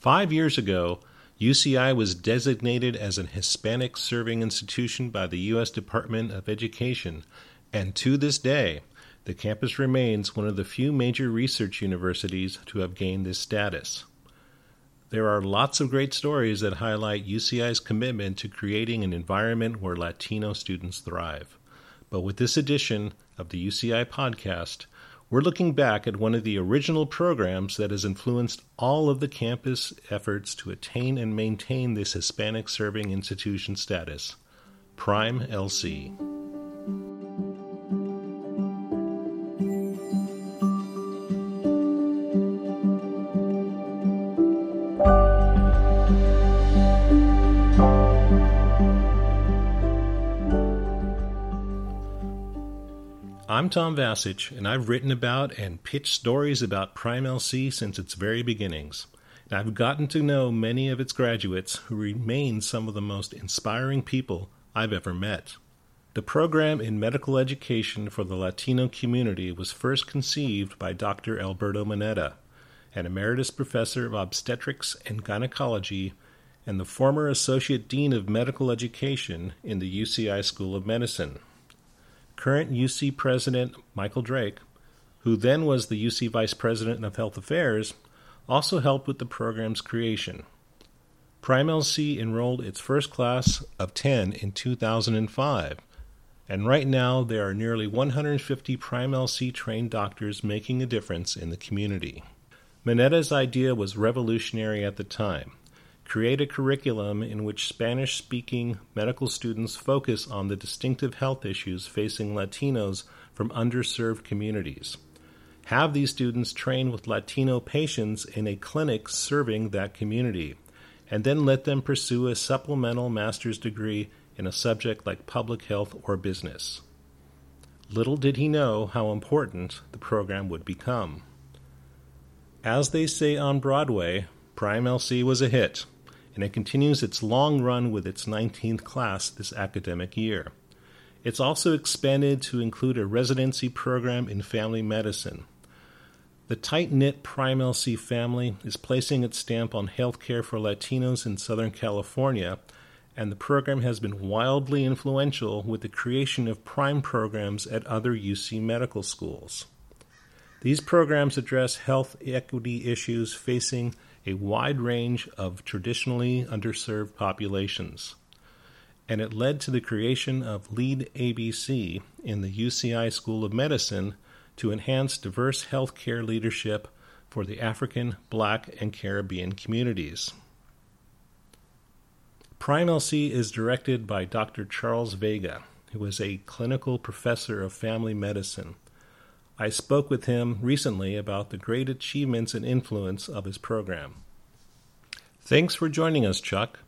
Five years ago, UCI was designated as an Hispanic serving institution by the U.S. Department of Education, and to this day, the campus remains one of the few major research universities to have gained this status. There are lots of great stories that highlight UCI's commitment to creating an environment where Latino students thrive. But with this edition of the UCI podcast, we're looking back at one of the original programs that has influenced all of the campus efforts to attain and maintain this Hispanic serving institution status Prime LC. I'm Tom Vasich, and I've written about and pitched stories about Prime LC since its very beginnings. And I've gotten to know many of its graduates who remain some of the most inspiring people I've ever met. The program in medical education for the Latino community was first conceived by Dr. Alberto Manetta, an emeritus professor of obstetrics and gynecology and the former associate dean of medical education in the UCI School of Medicine. Current UC President Michael Drake, who then was the UC Vice President of Health Affairs, also helped with the program's creation. Prime LC enrolled its first class of 10 in 2005, and right now there are nearly 150 Prime LC trained doctors making a difference in the community. Manetta's idea was revolutionary at the time create a curriculum in which Spanish speaking medical students focus on the distinctive health issues facing Latinos from underserved communities. Have these students train with Latino patients in a clinic serving that community, and then let them pursue a supplemental master's degree in a subject like public health or business. Little did he know how important the program would become. As they say on Broadway, Prime LC was a hit and it continues its long run with its 19th class this academic year. It's also expanded to include a residency program in family medicine. The tight knit Prime LC family is placing its stamp on healthcare for Latinos in Southern California, and the program has been wildly influential with the creation of Prime programs at other UC medical schools. These programs address health equity issues facing a wide range of traditionally underserved populations. And it led to the creation of LEAD ABC in the UCI School of Medicine to enhance diverse healthcare leadership for the African, Black, and Caribbean communities. Prime LC is directed by Dr. Charles Vega, who is a clinical professor of family medicine. I spoke with him recently about the great achievements and influence of his program. Thanks for joining us, Chuck.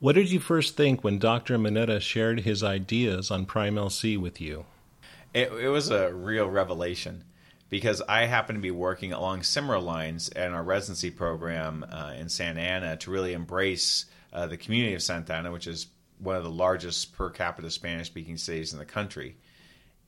What did you first think when Dr. Manetta shared his ideas on Prime LC with you? It, it was a real revelation because I happen to be working along similar lines in our residency program uh, in Santa Ana to really embrace uh, the community of Santa Ana, which is one of the largest per capita Spanish speaking cities in the country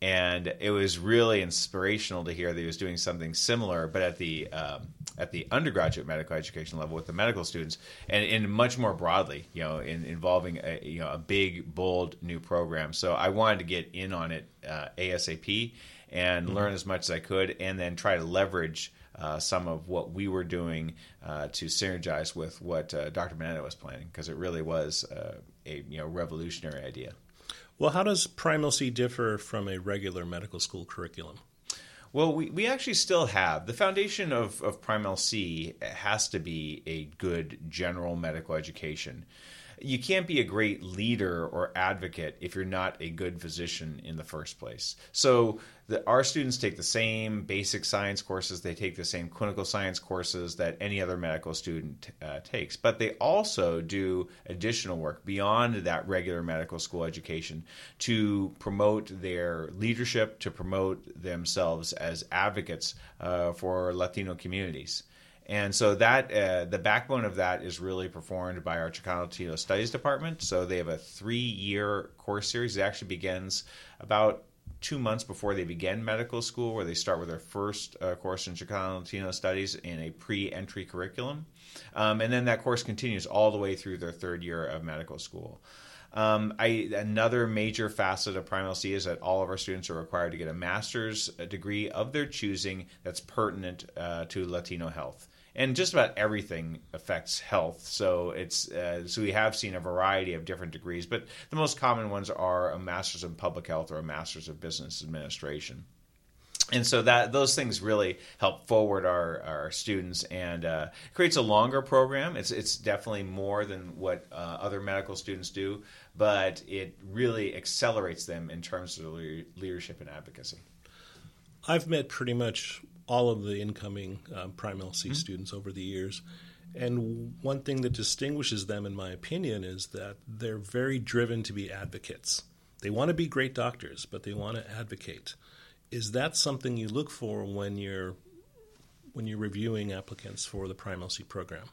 and it was really inspirational to hear that he was doing something similar, but at the um, at the undergraduate medical education level with the medical students, and, and much more broadly, you know, in, involving a you know a big, bold new program. So I wanted to get in on it uh, ASAP and mm-hmm. learn as much as I could, and then try to leverage. Uh, some of what we were doing uh, to synergize with what uh, Dr. Manetta was planning, because it really was uh, a you know revolutionary idea. Well, how does Prime LC differ from a regular medical school curriculum? Well, we, we actually still have the foundation of, of Prime LC has to be a good general medical education you can't be a great leader or advocate if you're not a good physician in the first place. So the, our students take the same basic science courses, they take the same clinical science courses that any other medical student uh, takes, but they also do additional work beyond that regular medical school education to promote their leadership, to promote themselves as advocates uh, for Latino communities. And so that uh, the backbone of that is really performed by our Chicano Latino Studies Department. So they have a three-year course series. It actually begins about two months before they begin medical school, where they start with their first uh, course in Chicano Latino Studies in a pre-entry curriculum, um, and then that course continues all the way through their third year of medical school. Um, I, another major facet of Prime LC is that all of our students are required to get a master's degree of their choosing that's pertinent uh, to Latino health and just about everything affects health. So it's uh, so we have seen a variety of different degrees, but the most common ones are a master's in public health or a master's of business administration. And so that those things really help forward our, our students and uh, creates a longer program. It's it's definitely more than what uh, other medical students do, but it really accelerates them in terms of leadership and advocacy. I've met pretty much all of the incoming um, Prime LC mm-hmm. students over the years. And one thing that distinguishes them, in my opinion, is that they're very driven to be advocates. They want to be great doctors, but they want to advocate. Is that something you look for when you're when you're reviewing applicants for the Prime LC program?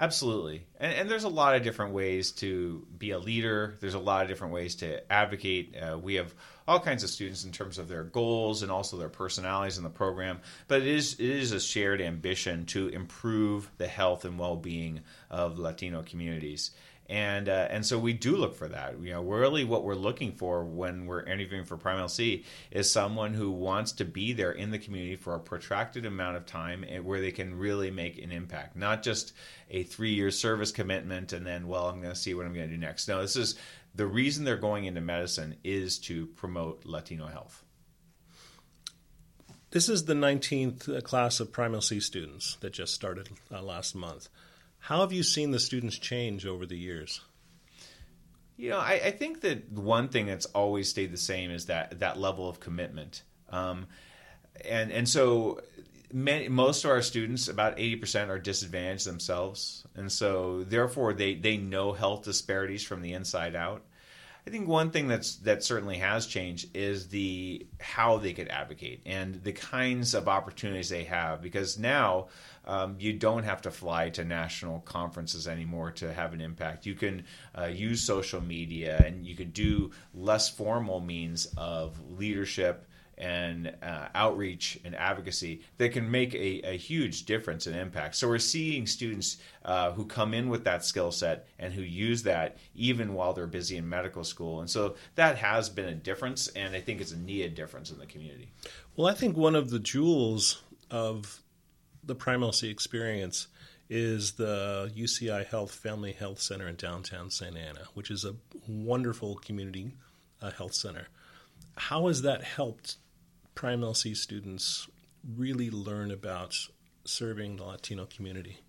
Absolutely. And, and, there's a lot of different ways to be a leader. There's a lot of different ways to advocate. Uh, we have all kinds of students in terms of their goals and also their personalities in the program. But it is it is a shared ambition to improve the health and well-being of Latino communities and uh, and so we do look for that. You know, really what we're looking for when we're interviewing for Prime LC is someone who wants to be there in the community for a protracted amount of time, where they can really make an impact, not just a three-year service commitment and then, well, I'm going to see what I'm going to do next. No, this is the reason they're going into medicine is to promote Latino health. This is the 19th class of Prime LC students that just started uh, last month. How have you seen the students change over the years? You know, I, I think that one thing that's always stayed the same is that that level of commitment. Um, and and so many, most of our students, about 80%, are disadvantaged themselves. And so, therefore, they, they know health disparities from the inside out. I think one thing that's that certainly has changed is the how they could advocate and the kinds of opportunities they have because now um, you don't have to fly to national conferences anymore to have an impact. You can uh, use social media and you can do less formal means of leadership and uh, outreach and advocacy that can make a, a, huge difference and impact. So we're seeing students uh, who come in with that skill set and who use that even while they're busy in medical school. And so that has been a difference, and I think it's a needed difference in the community. Well, I think one of the jewels of the Prime LC experience is the UCI Health Family Health Center in downtown Santa Ana, which is a wonderful community uh, health center. How has that helped Prime LC students really learn about serving the Latino community.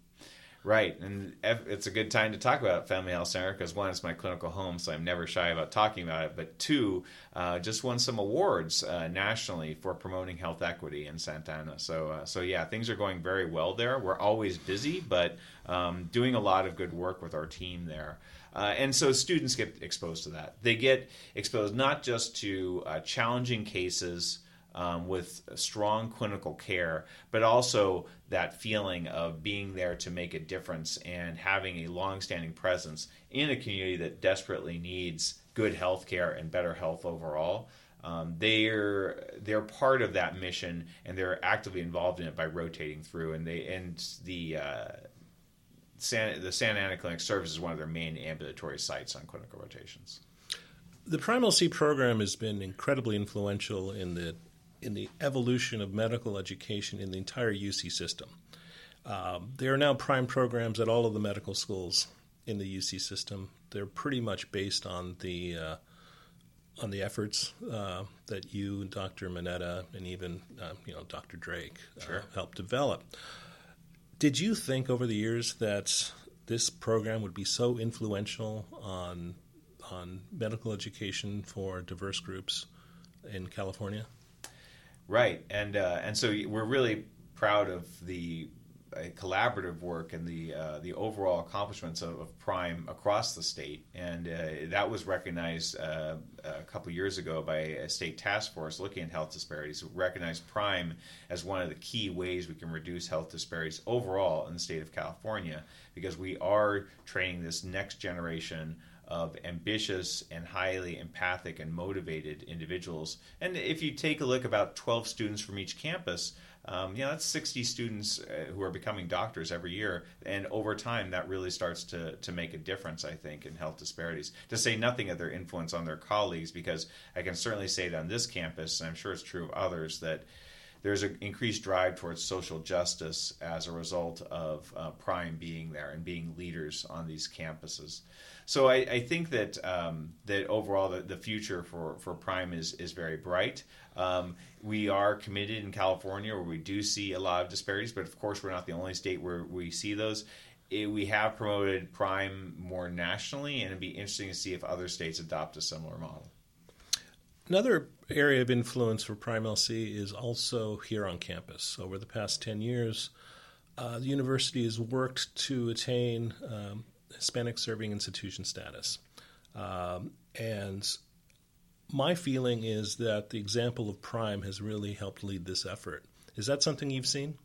Right, and it's a good time to talk about Family Health Center because one, it's my clinical home, so I'm never shy about talking about it. But two, uh, just won some awards uh, nationally for promoting health equity in Santa Ana. So, uh, so yeah, things are going very well there. We're always busy, but um, doing a lot of good work with our team there. Uh, and so students get exposed to that. They get exposed not just to uh, challenging cases um, with strong clinical care, but also that feeling of being there to make a difference and having a long-standing presence in a community that desperately needs good health care and better health overall. Um, they're they're part of that mission and they're actively involved in it by rotating through and they and the uh, San, the Santa Ana Clinic serves as one of their main ambulatory sites on clinical rotations. The Prime LC program has been incredibly influential in the in the evolution of medical education in the entire UC system. Um, there are now prime programs at all of the medical schools in the UC system. They're pretty much based on the uh, on the efforts uh, that you, Dr. Manetta, and even uh, you know Dr. Drake uh, sure. helped develop. Did you think over the years that this program would be so influential on on medical education for diverse groups in California? Right, and uh, and so we're really proud of the uh, collaborative work and the uh, the overall accomplishments of, of, Prime across the state, and uh, that was recognized uh, a couple years ago by a state task force looking at health disparities. Recognized Prime as one of the key ways we can reduce health disparities overall in the state of California, because we are training this next generation of ambitious and highly empathic and motivated individuals. And if you take a look, about 12 students from each campus, um, you know, that's 60 students uh, who are becoming doctors every year. And over time, that really starts to, to make a difference, I think, in health disparities. To say nothing of their influence on their colleagues, because I can certainly say that on this campus, and I'm sure it's true of others, that there's an increased drive towards social justice as a result of uh, Prime being there and being leaders on these campuses. So I, I think that um, that overall the, the future for, for Prime is is very bright. Um, we are committed in California where we do see a lot of disparities, but of course we're not the only state where we see those. It, we have promoted Prime more nationally, and it'd be interesting to see if other states adopt a similar model. Another area of influence for Prime LC is also here on campus. Over the past 10 years, uh, the university has worked to attain um, Hispanic serving institution status. Um, and my feeling is that the example of Prime has really helped lead this effort. Is that something you've seen?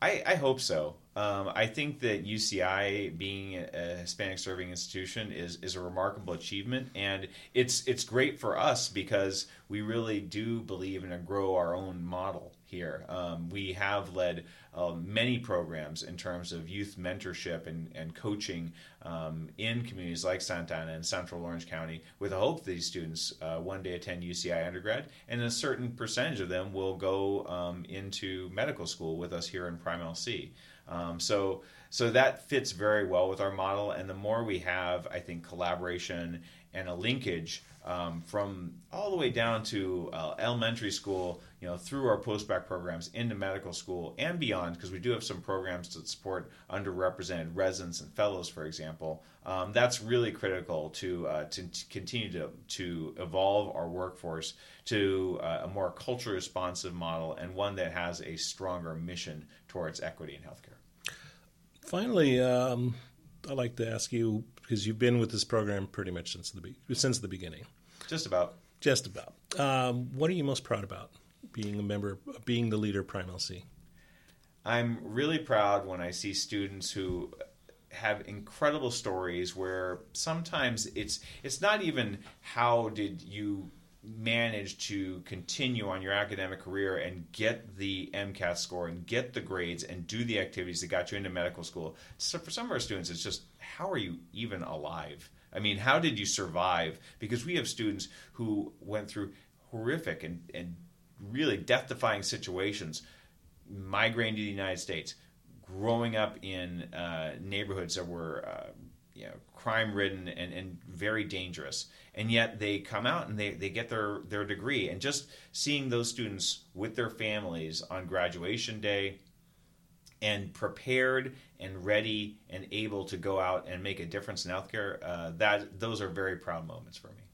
I, I hope so. Um, I think that UCI being a Hispanic serving institution is is a remarkable achievement, and it's it's great for us because we really do believe in a grow our own model here. Um, we have led uh, many programs in terms of youth mentorship and, and coaching um, in communities like Santa Ana and Central Orange County with the hope that these students uh, one day attend UCI undergrad, and a certain percentage of them will go um, into medical school with us here in Prime LC. Um, so so that fits very well with our model, and the more we have, I think, collaboration and a linkage um, from all the way down to uh, elementary school, you know, through our post-bac programs into medical school and beyond, because we do have some programs to support underrepresented residents and fellows, for example. Um, that's really critical to uh, to, to, continue to to evolve our workforce to uh, a more culture responsive model and one that has a stronger mission towards equity in healthcare. Finally, um, I'd like to ask you because you've been with this program pretty much since the be- since the beginning. Just about. Just about. Um, what are you most proud about being a member, being the leader of Prime LC? I'm really proud when I see students who have incredible stories where sometimes it's it's not even how did you manage to continue on your academic career and get the MCAT score and get the grades and do the activities that got you into medical school. So for some of our students, it's just how are you even alive? I mean, how did you survive? Because we have students who went through horrific and, and really death defying situations, migrating to the United States, growing up in uh, neighborhoods that were uh, you know, crime ridden and, and very dangerous. And yet they come out and they, they get their, their degree. And just seeing those students with their families on graduation day and prepared and ready and able to go out and make a difference in healthcare, uh, that those are very proud moments for me.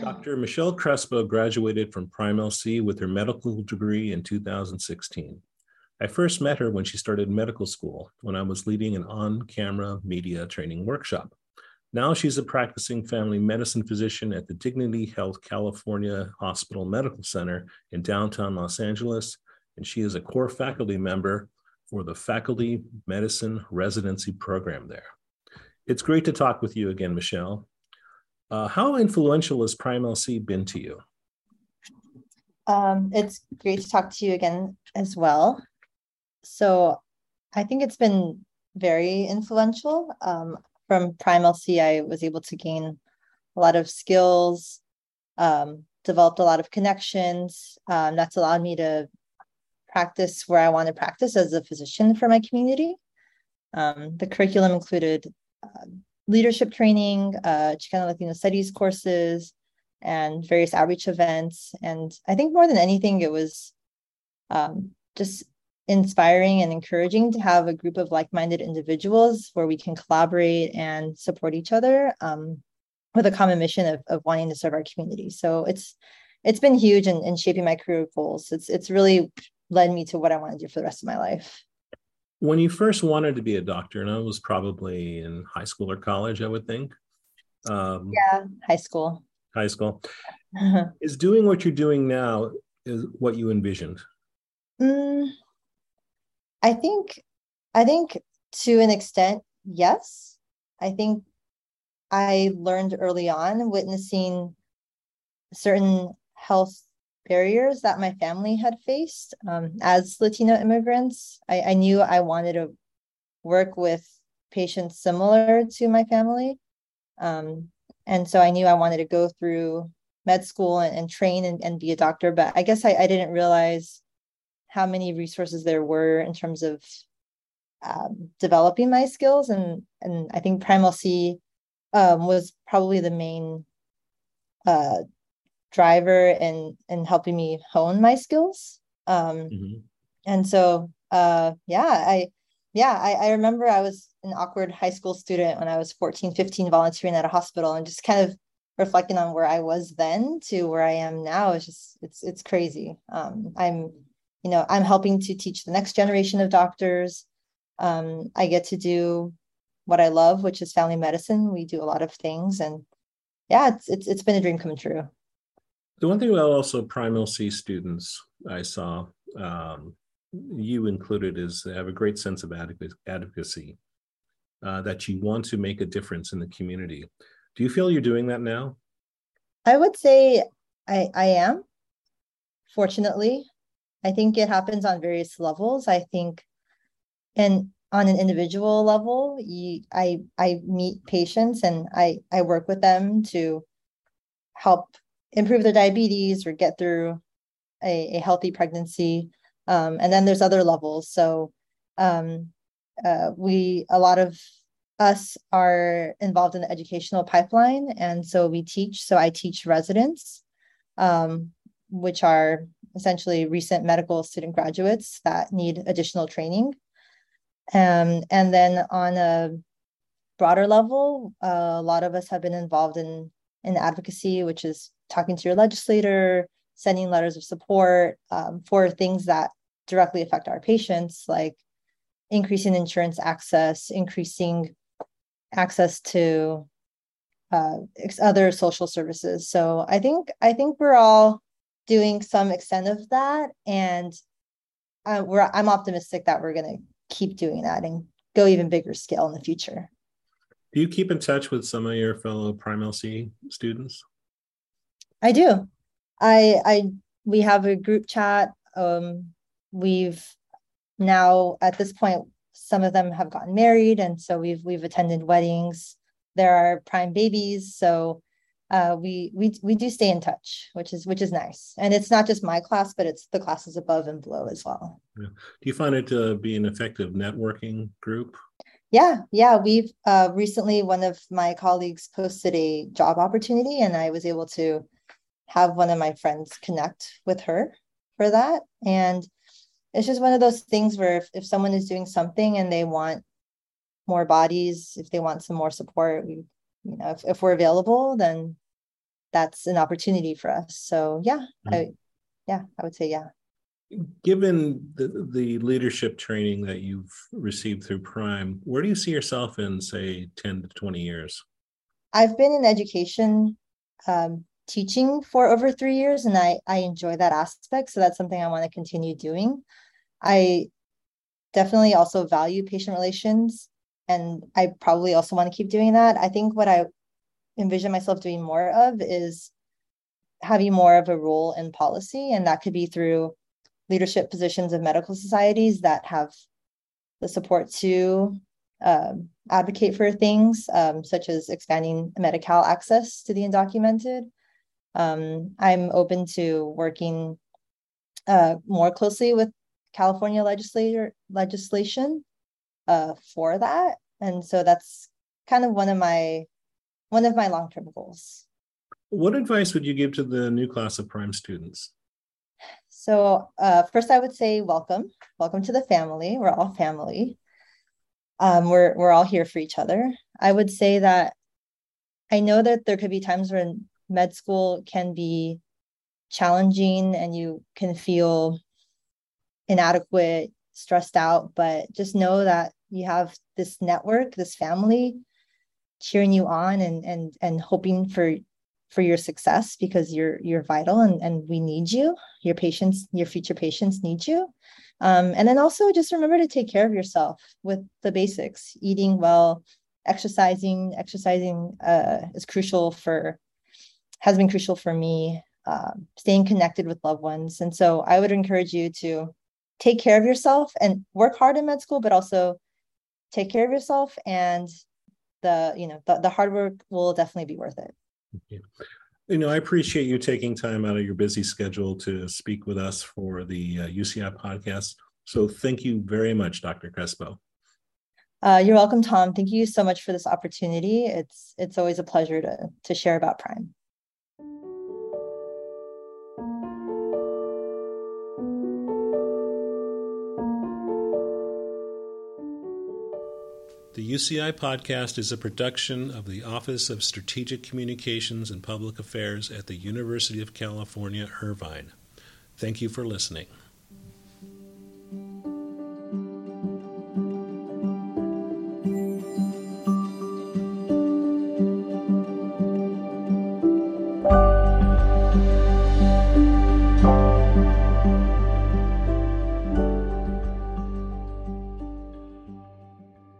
Dr. Michelle Crespo graduated from Prime LC with her medical degree in 2016. I first met her when she started medical school when I was leading an on camera media training workshop. Now she's a practicing family medicine physician at the Dignity Health California Hospital Medical Center in downtown Los Angeles, and she is a core faculty member for the Faculty Medicine Residency Program there. It's great to talk with you again, Michelle. Uh, how influential has Prime LC been to you? Um, it's great to talk to you again as well. So I think it's been very influential. Um, from Prime LC, I was able to gain a lot of skills, um, developed a lot of connections. Um, that's allowed me to practice where I want to practice as a physician for my community. Um, the curriculum included uh, leadership training, uh, Chicano Latino studies courses, and various outreach events. And I think more than anything, it was um, just inspiring and encouraging to have a group of like-minded individuals where we can collaborate and support each other um, with a common mission of, of wanting to serve our community. So it's it's been huge in, in shaping my career goals. It's it's really led me to what I want to do for the rest of my life when you first wanted to be a doctor, and I was probably in high school or college, I would think. Um, yeah, high school. High school. Is doing what you're doing now, is what you envisioned? Mm, I think, I think to an extent, yes. I think I learned early on witnessing certain health barriers that my family had faced um, as Latino immigrants. I, I knew I wanted to work with patients similar to my family. Um, and so I knew I wanted to go through med school and, and train and, and, be a doctor. But I guess I, I, didn't realize how many resources there were in terms of um, developing my skills. And, and I think Prime LC um, was probably the main uh, driver and and helping me hone my skills. Um, mm-hmm. And so, uh, yeah, I yeah, I, I remember I was an awkward high school student when I was 14, 15, volunteering at a hospital and just kind of reflecting on where I was then to where I am now. It's just it's it's crazy. Um, I'm you know I'm helping to teach the next generation of doctors. Um, I get to do what I love, which is family medicine. We do a lot of things, and yeah, it's it's it's been a dream come true. The one thing about also Prime LC students I saw, um, you included, is they have a great sense of advocacy, uh, that you want to make a difference in the community. Do you feel you're doing that now? I would say I, I am. Fortunately, I think it happens on various levels. I think, and on an individual level you, i i meet patients and i i work with them to help improve their diabetes or get through a, a healthy pregnancy. Um, and then there's other levels. So um, uh, we a lot of us are involved in the educational pipeline. And so we teach so i teach residents um, which are essentially recent medical student graduates that need additional training. Um, and then on a broader level, uh, a lot of us have been involved in in advocacy, which is talking to your legislator, sending letters of support um, for things that directly affect our patients, like increasing insurance access, increasing access to uh, other social services. So I think I think we're all doing some extent of that, and uh, we're I'm optimistic that we're going to keep doing that and go even bigger scale in the future. Do you keep in touch with some of your fellow Prime LC students? I do. I I we have a group chat. Um, we've now at this point some of them have gotten married and so we've we've attended weddings. There are prime babies, so uh, we we we do stay in touch, which is which is nice. And it's not just my class, but it's the classes above and below as well. Yeah. Do you find it to be an effective networking group? Yeah, yeah. We've uh, recently one of my colleagues posted a job opportunity, and I was able to have one of my friends connect with her for that. And it's just one of those things where if, if someone is doing something and they want more bodies, if they want some more support, we you know if, if we're available then that's an opportunity for us so yeah mm-hmm. i yeah i would say yeah given the, the leadership training that you've received through prime where do you see yourself in say 10 to 20 years i've been in education um, teaching for over three years and i i enjoy that aspect so that's something i want to continue doing i definitely also value patient relations and I probably also want to keep doing that. I think what I envision myself doing more of is having more of a role in policy, and that could be through leadership positions of medical societies that have the support to um, advocate for things um, such as expanding Medi-Cal access to the undocumented. Um, I'm open to working uh, more closely with California legislator legislation uh, for that. And so that's kind of one of my one of my long-term goals. What advice would you give to the new class of prime students? So uh, first, I would say welcome, welcome to the family. We're all family. Um, we're we're all here for each other. I would say that I know that there could be times when med school can be challenging and you can feel inadequate, stressed out, but just know that you have this network this family cheering you on and and and hoping for for your success because you're you're vital and, and we need you. Your patients, your future patients need you. Um, and then also just remember to take care of yourself with the basics, eating well, exercising. Exercising uh, is crucial for has been crucial for me. Uh, staying connected with loved ones, and so I would encourage you to take care of yourself and work hard in med school, but also take care of yourself and the you know the, the hard work will definitely be worth it. You. you know i appreciate you taking time out of your busy schedule to speak with us for the uh, uci podcast. So thank you very much dr crespo. Uh, you're welcome tom. Thank you so much for this opportunity. It's it's always a pleasure to to share about prime The UCI podcast is a production of the Office of Strategic Communications and Public Affairs at the University of California, Irvine. Thank you for listening.